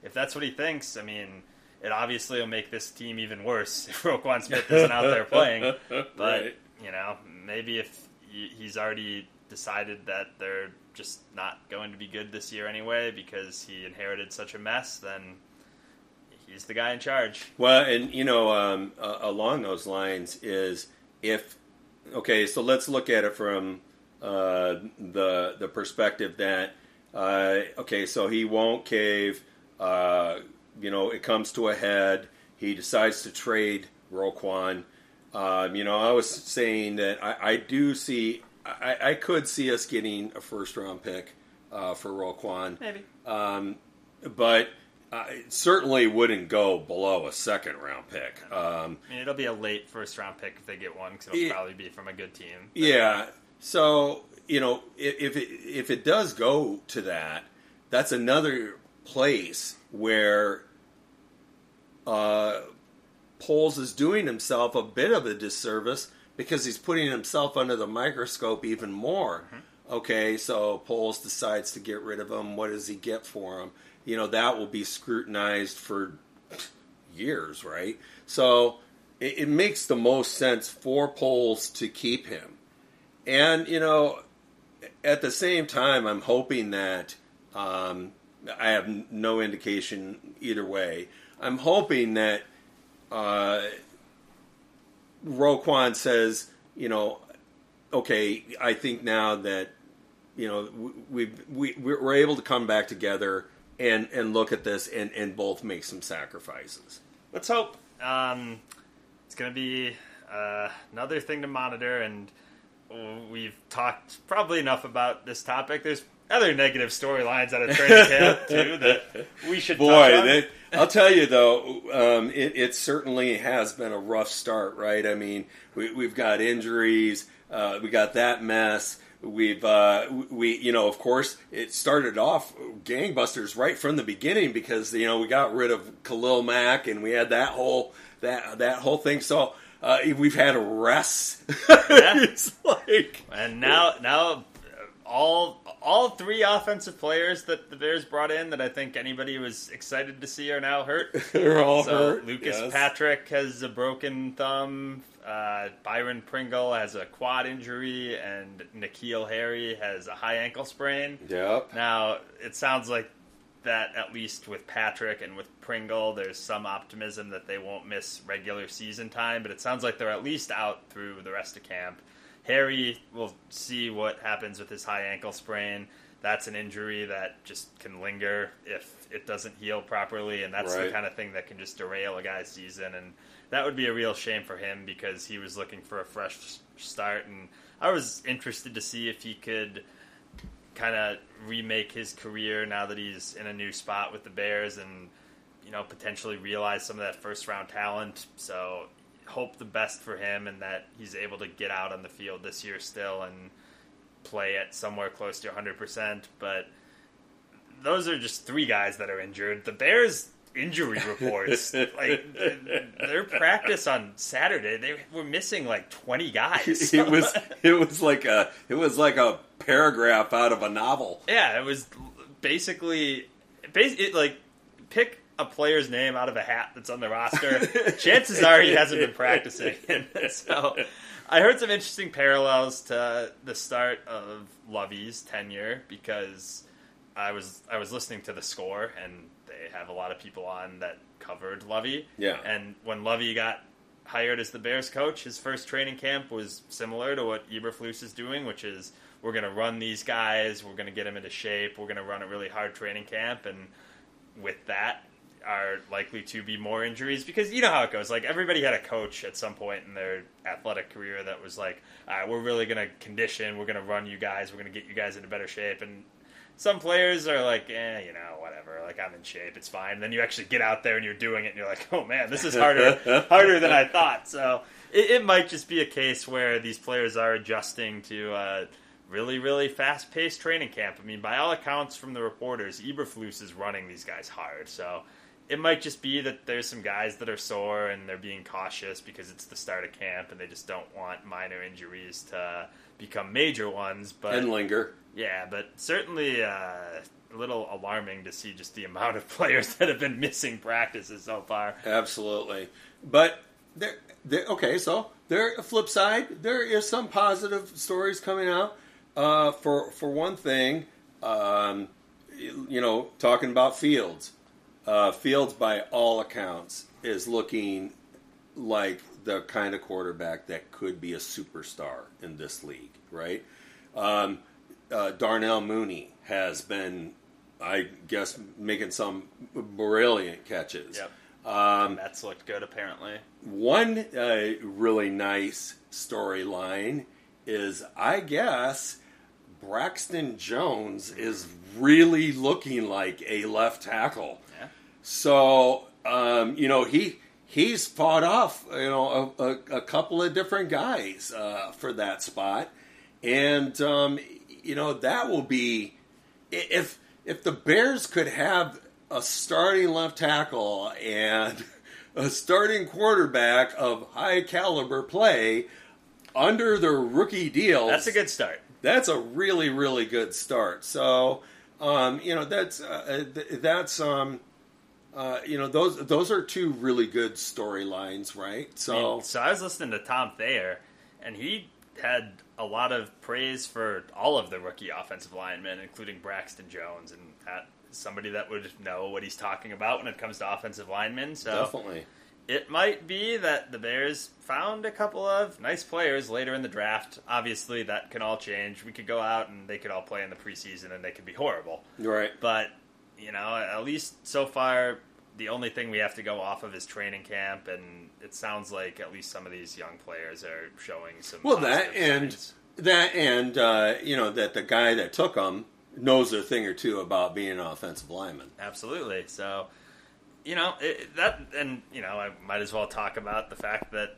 if that's what he thinks, I mean, it obviously will make this team even worse (laughs) if Roquan Smith isn't out there playing. (laughs) But, right. you know, maybe if he's already decided that they're just not going to be good this year anyway because he inherited such a mess, then he's the guy in charge. Well, and, you know, um, uh, along those lines is if, okay, so let's look at it from uh, the the perspective that uh, okay, so he won't cave. Uh, you know, it comes to a head. He decides to trade Roquan. Um, you know, I was saying that I, I do see, I, I, could see us getting a first round pick uh, for Roquan. Maybe. Um, but I certainly wouldn't go below a second round pick. Um, I mean, it'll be a late first round pick if they get one because it'll Yeah. probably be from a good team. yeah. So you know, if, if it if it does go to that, that's another place where uh, Poles is doing himself a bit of a disservice because he's putting himself under the microscope even more. Okay, so Poles decides to get rid of him. What does he get for him? You know, that will be scrutinized for years, right? So it, it makes the most sense for Poles to keep him. And, you know, at the same time, I'm hoping that um, I have no indication either way. I'm hoping that uh, Roquan says, you know, okay, I think now that you know we we we're able to come back together and and look at this and and both make some sacrifices. Let's hope. Um, it's going to be uh, another thing to monitor, and we've talked probably enough about this topic. There's other negative storylines out of training (laughs) camp too that we should. Boy, that, I'll tell you though, um, it, it certainly has been a rough start, right? I mean, we, we've got injuries, uh, we got that mess. We've uh, we you know of course it started off gangbusters right from the beginning because you know we got rid of Khalil Mack and we had that whole that that whole thing. So uh, we've had arrests. (laughs) it's like And now, now, all all three offensive players that the Bears brought in that I think anybody was excited to see are now hurt. (laughs) they're all So hurt. Lucas yes. Patrick has a broken thumb. Uh, Byron Pringle has a quad injury, and N'Keal Harry has a high ankle sprain. Yep. Now it sounds like that at least with Patrick and with Pringle, there's some optimism that they won't miss regular season time. But it sounds like they're at least out through the rest of camp. Harry, we'll see what happens with his high ankle sprain. That's an injury that just can linger if it doesn't heal properly, and that's the kind of thing that can just derail a guy's season. And that would be a real shame for him because he was looking for a fresh start. And I was interested to see if he could kind of remake his career now that he's in a new spot with the Bears and you know potentially realize some of that first round talent. So hope the best for him and that he's able to get out on the field this year still and play at somewhere close to 100%, but those are just three guys that are injured. The Bears injury (laughs) reports like their practice on Saturday they were missing like 20 guys. (laughs) it was (laughs) it was like a it was like a paragraph out of a novel. Yeah, it was basically, bas- it, like pick a player's name out of a hat that's on the roster. (laughs) Chances are he hasn't been (laughs) practicing. (laughs) so, I heard some interesting parallels to the start of Lovie's tenure because I was I was listening to the score and they have a lot of people on that covered Lovie. Yeah. and when Lovie got hired as the Bears coach, his first training camp was similar to what Eberflus is doing, which is we're going to run these guys, we're going to get them into shape, we're going to run a really hard training camp, and with that are likely to be more injuries because you know how it goes. Like everybody had a coach at some point in their athletic career that was like, "All right, we're really going to condition, we're going to run you guys, we're going to get you guys into better shape," and some players are like, eh, you know, whatever. Like I'm in shape, it's fine. then you actually get out there and you're doing it, and you're like, oh man, this is harder, (laughs) harder than I thought. So it, it might just be a case where these players are adjusting to uh, really, really fast paced training camp. I mean, by all accounts from the reporters, Eberflus is running these guys hard. So it might just be that there's some guys that are sore and they're being cautious because it's the start of camp and they just don't want minor injuries to become major ones. But and linger. yeah, but certainly uh, a little alarming to see just the amount of (laughs) players that have been missing practices so far. Absolutely. But there, there okay, so there flip side, there is some positive stories coming out. Uh, for for one thing, um, you know, talking about Fields. Uh, Fields, by all accounts, is looking like the kind of quarterback that could be a superstar in this league, right? Um, uh, Darnell Mooney has been, I guess, making some brilliant catches. Yep. Um, Mets looked good apparently. one uh, really nice storyline is, I guess, Braxton Jones is really looking like a left tackle. So um, you know he he's fought off you know a, a, a couple of different guys uh, for that spot, and um, you know that will be if if the Bears could have a starting left tackle and (laughs) a starting quarterback of high caliber play under their rookie deal. That's a good start. That's a really really good start. So um, you know that's uh, that's um, uh, you know those those are two really good storylines, right? So I mean, so I was listening to Tom Thayer, and he had a lot of praise for all of the rookie offensive linemen, including Braxton Jones, and that somebody that would know what he's talking about when it comes to offensive linemen. So definitely. It might be that the Bears found a couple of nice players later in the draft. Obviously, that can all change. We could go out and they could all play in the preseason and they could be horrible. Right. But, you know, at least so far, the only thing we have to go off of is training camp, and it sounds like at least some of these young players are showing some. Well, that positive and that and uh, you know that the guy that took them knows a thing or two about being an offensive lineman. Absolutely. So, you know, it, that, and, you know, I might as well talk about the fact that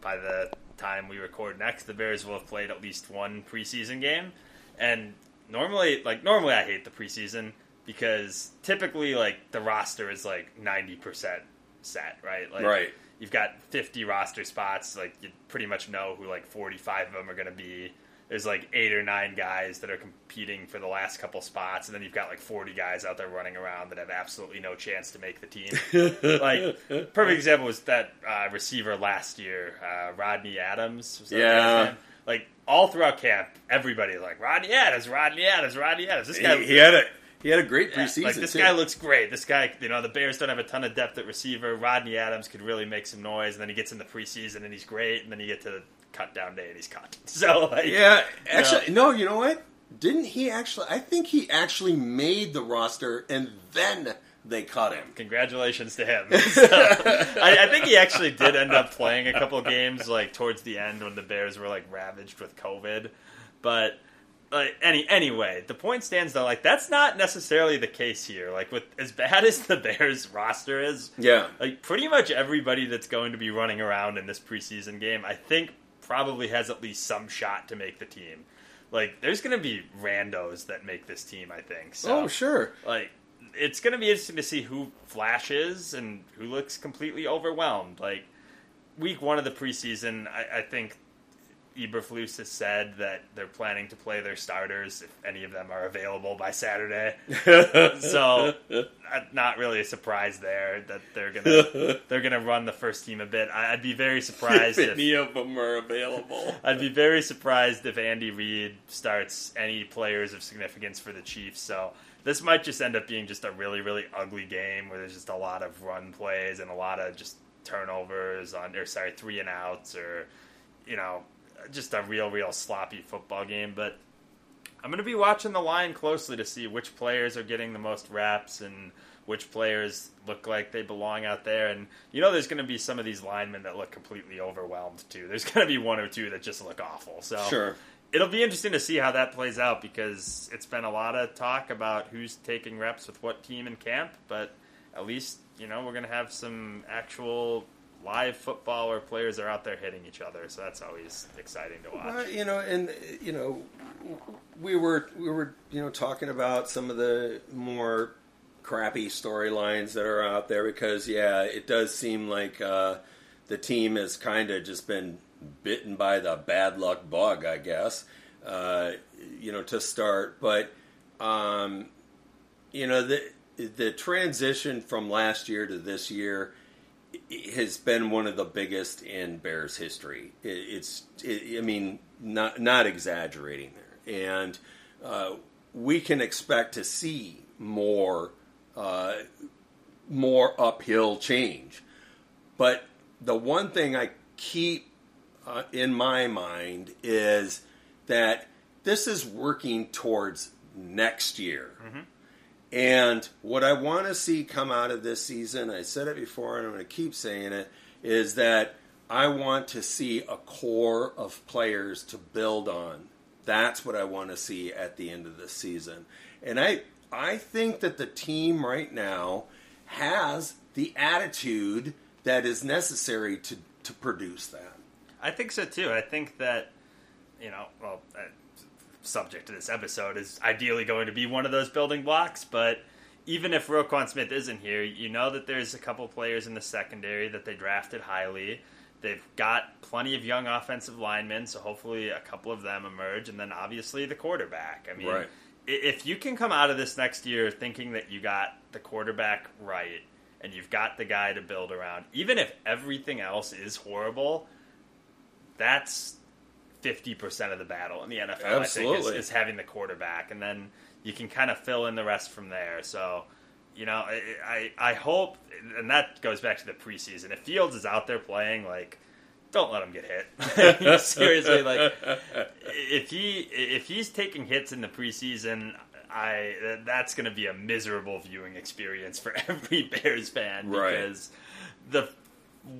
by the time we record next, the Bears will have played at least one preseason game. And normally, like, normally I hate the preseason because typically, like, the roster is like 90% set, right? Like, Right. You've got 50 roster spots. Like, you pretty much know who, like, 45 of them are going to be there's like eight or nine guys that are competing for the last couple spots, and then you've got like 40 guys out there running around that have absolutely no chance to make the team. (laughs) like, perfect example was that uh, receiver last year, uh, Rodney Adams. Yeah. Like, all throughout camp, everybody's like, Rodney Adams, Rodney Adams, Rodney Adams. This guy, He, he had a he had a great yeah, preseason. like this too. guy looks great. This guy, you know, the Bears don't have a ton of depth at receiver. Rodney Adams could really make some noise, and then he gets in the preseason and he's great, and then you get to the cut down day and he's cut. (laughs) So like, Yeah, actually, no. You know what? Didn't he actually? I think he actually made the roster, and then they cut him. congratulations to him. (laughs) So, I, I think he actually did end up playing a couple games like towards the end when the Bears were like ravaged with COVID, but. Like any anyway, the point stands though. Like that's not necessarily the case here. Like with as bad as the Bears (laughs) roster is, Yeah, like pretty much everybody that's going to be running around in this preseason game, I think probably has at least some shot to make the team. Like there's going to be randos that make this team, I think. So oh sure. like it's going to be interesting to see who flashes and who looks completely overwhelmed. Like week 1 of the preseason, I, I think Eberflus has said that they're planning to play their starters if any of them are available by Saturday. (laughs) so uh, not really a surprise there that they're gonna (laughs) they're gonna run the first team a bit. I'd be very surprised if if any of them are available. (laughs) I'd be very surprised if Andy Reid starts any players of significance for the Chiefs. So this might just end up being just a really really ugly game where there's just a lot of run plays and a lot of just turnovers on or sorry three and outs or you know just a real real sloppy football game. But I'm going to be watching the line closely to see which players are getting the most reps and which players look like they belong out there. And you know, there's going to be some of these linemen that look completely overwhelmed too. There's going to be one or two that just look awful. So Sure. it'll be interesting to see how that plays out because it's been a lot of talk about who's taking reps with what team in camp. But at least you know we're going to have some actual live football where players are out there hitting each other. So that's always exciting to watch. Well, you know, and you know, we were we were you know talking about some of the more crappy storylines that are out there because yeah, it does seem like uh, the team has kind of just been bitten by the bad luck bug, I guess. Uh, you know, to start, but um, you know the the transition from last year to this year has been one of the biggest in Bears history. It, it's, it, I mean, not not exaggerating there, and uh, we can expect to see more uh, more uphill change. But the one thing I keep uh, in my mind is that this is working towards next year. And what I want to see come out of this season, I said it before and I'm going to keep saying it, is that I want to see a core of players to build on. That's what I want to see at the end of the season. And I I think that the team right now has the attitude that is necessary to to produce that. I think so too. I think that you know, well, subject to this episode is ideally going to be one of those building blocks, but even if Roquan Smith isn't here, you know that there's a couple players in the secondary that they drafted highly. They've got plenty of young offensive linemen, so hopefully a couple of them emerge, and then obviously the quarterback. I mean, Right. if you can come out of this next year thinking that you got the quarterback right and you've got the guy to build around, even if everything else is horrible, that's fifty percent of the battle in the NFL. I think is, is having the quarterback, and then you can kind of fill in the rest from there. So, you know, I, I I hope, and that goes back to the preseason. If Fields is out there playing, like, don't let him get hit. (laughs) Seriously, like, if he if he's taking hits in the preseason. I that's going to be a miserable viewing experience for (laughs) every Bears fan Right. because the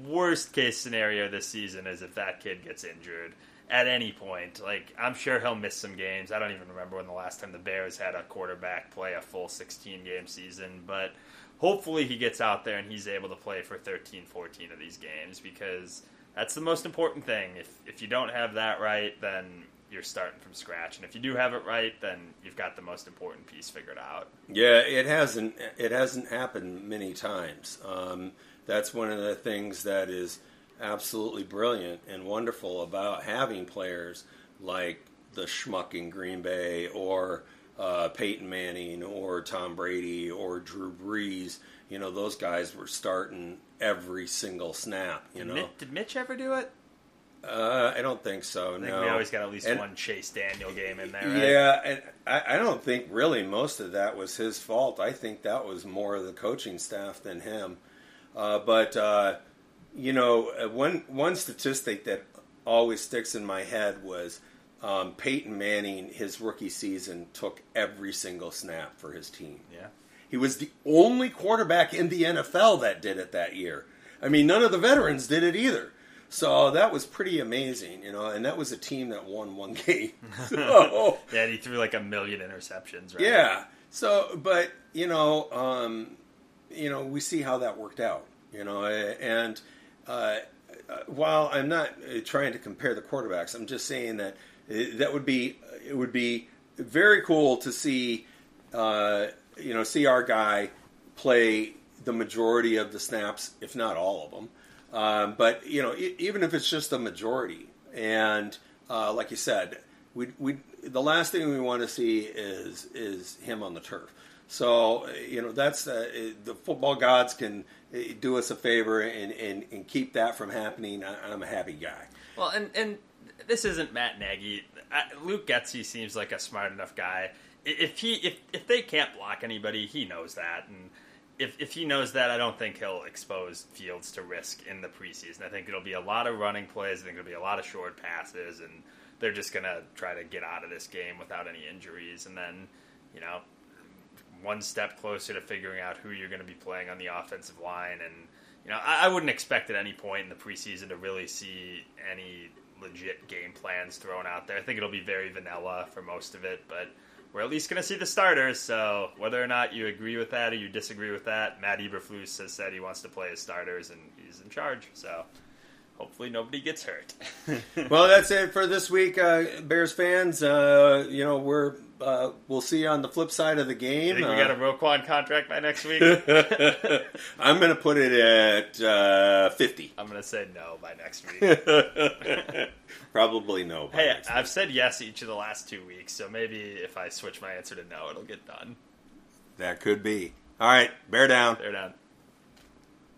worst case scenario this season is if that kid gets injured at any point. Like I'm sure he'll miss some games. I don't even remember when the last time the Bears had a quarterback play a full 16 game season, but hopefully he gets out there and he's able to play for 13, 14 of these games because that's the most important thing. If if you don't have that right, then you're starting from scratch. And if you do have it right, then you've got the most important piece figured out. Yeah, it hasn't it hasn't happened many times. Um, that's one of the things that is absolutely brilliant and wonderful about having players like the schmuck in Green Bay or uh, Peyton Manning or Tom Brady or Drew Brees. You know, those guys were starting every single snap. You Did, know, Mitch, did Mitch ever do it? uh, I don't think so. I think no, we always got at least And- one Chase Daniel game in there. Right? Yeah, and I, I don't think really most of that was his fault. I think that was more of the coaching staff than him. Uh, but uh, you know, uh, one one statistic that always sticks in my head was um, Peyton Manning. His rookie season took every single snap for his team. Yeah. He was the only quarterback in the NFL that did it that year. I mean, none of the veterans did it either. So that was pretty amazing, you know, and that was a team that won one (laughs) game. (laughs) So, Yeah, and he threw like a million interceptions, right? yeah. So, but you know, um, you know, we see how that worked out. You know, and uh, uh, while I'm not uh, trying to compare the quarterbacks, I'm just saying that that would be it would be very cool to see, uh, you know, see our guy play the majority of the snaps, if not all of them. Um, but you know, even if it's just a majority, and uh, like you said, we we the last thing we want to see is is him on the turf. So you know that's uh, the football gods can uh, do us a favor and, and, and keep that from happening. I, I'm a happy guy. Well, and and this isn't Matt Nagy. Luke Getsy seems like a smart enough guy. If he if if they can't block anybody, he knows that, and if if he knows that, I don't think he'll expose Fields to risk in the preseason. I think it'll be a lot of running plays. I think it'll be a lot of short passes, and they're just gonna try to get out of this game without any injuries, and then you know one step closer to figuring out who you're going to be playing on the offensive line. And, you know, I, I wouldn't expect at any point in the preseason to really see any legit game plans thrown out there. I think it'll be very vanilla for most of it, but we're at least going to see the starters. So whether or not you agree with that or you disagree with that, Matt Eberflus has said he wants to play his starters and he's in charge. So hopefully nobody gets hurt. (laughs) well, that's it for this week, uh, Bears fans. Uh, you know, we're uh, we'll see you on the flip side of the I game. think we got a Roquan contract by next week. Uh, (laughs) I'm going to put it at uh, 50. I'm going to say no by next week. (laughs) Probably no. by Hey, next I've said yes each of the last two weeks, so maybe if I switch my answer to no, it'll get done. That could be. All right, bear down. They're done.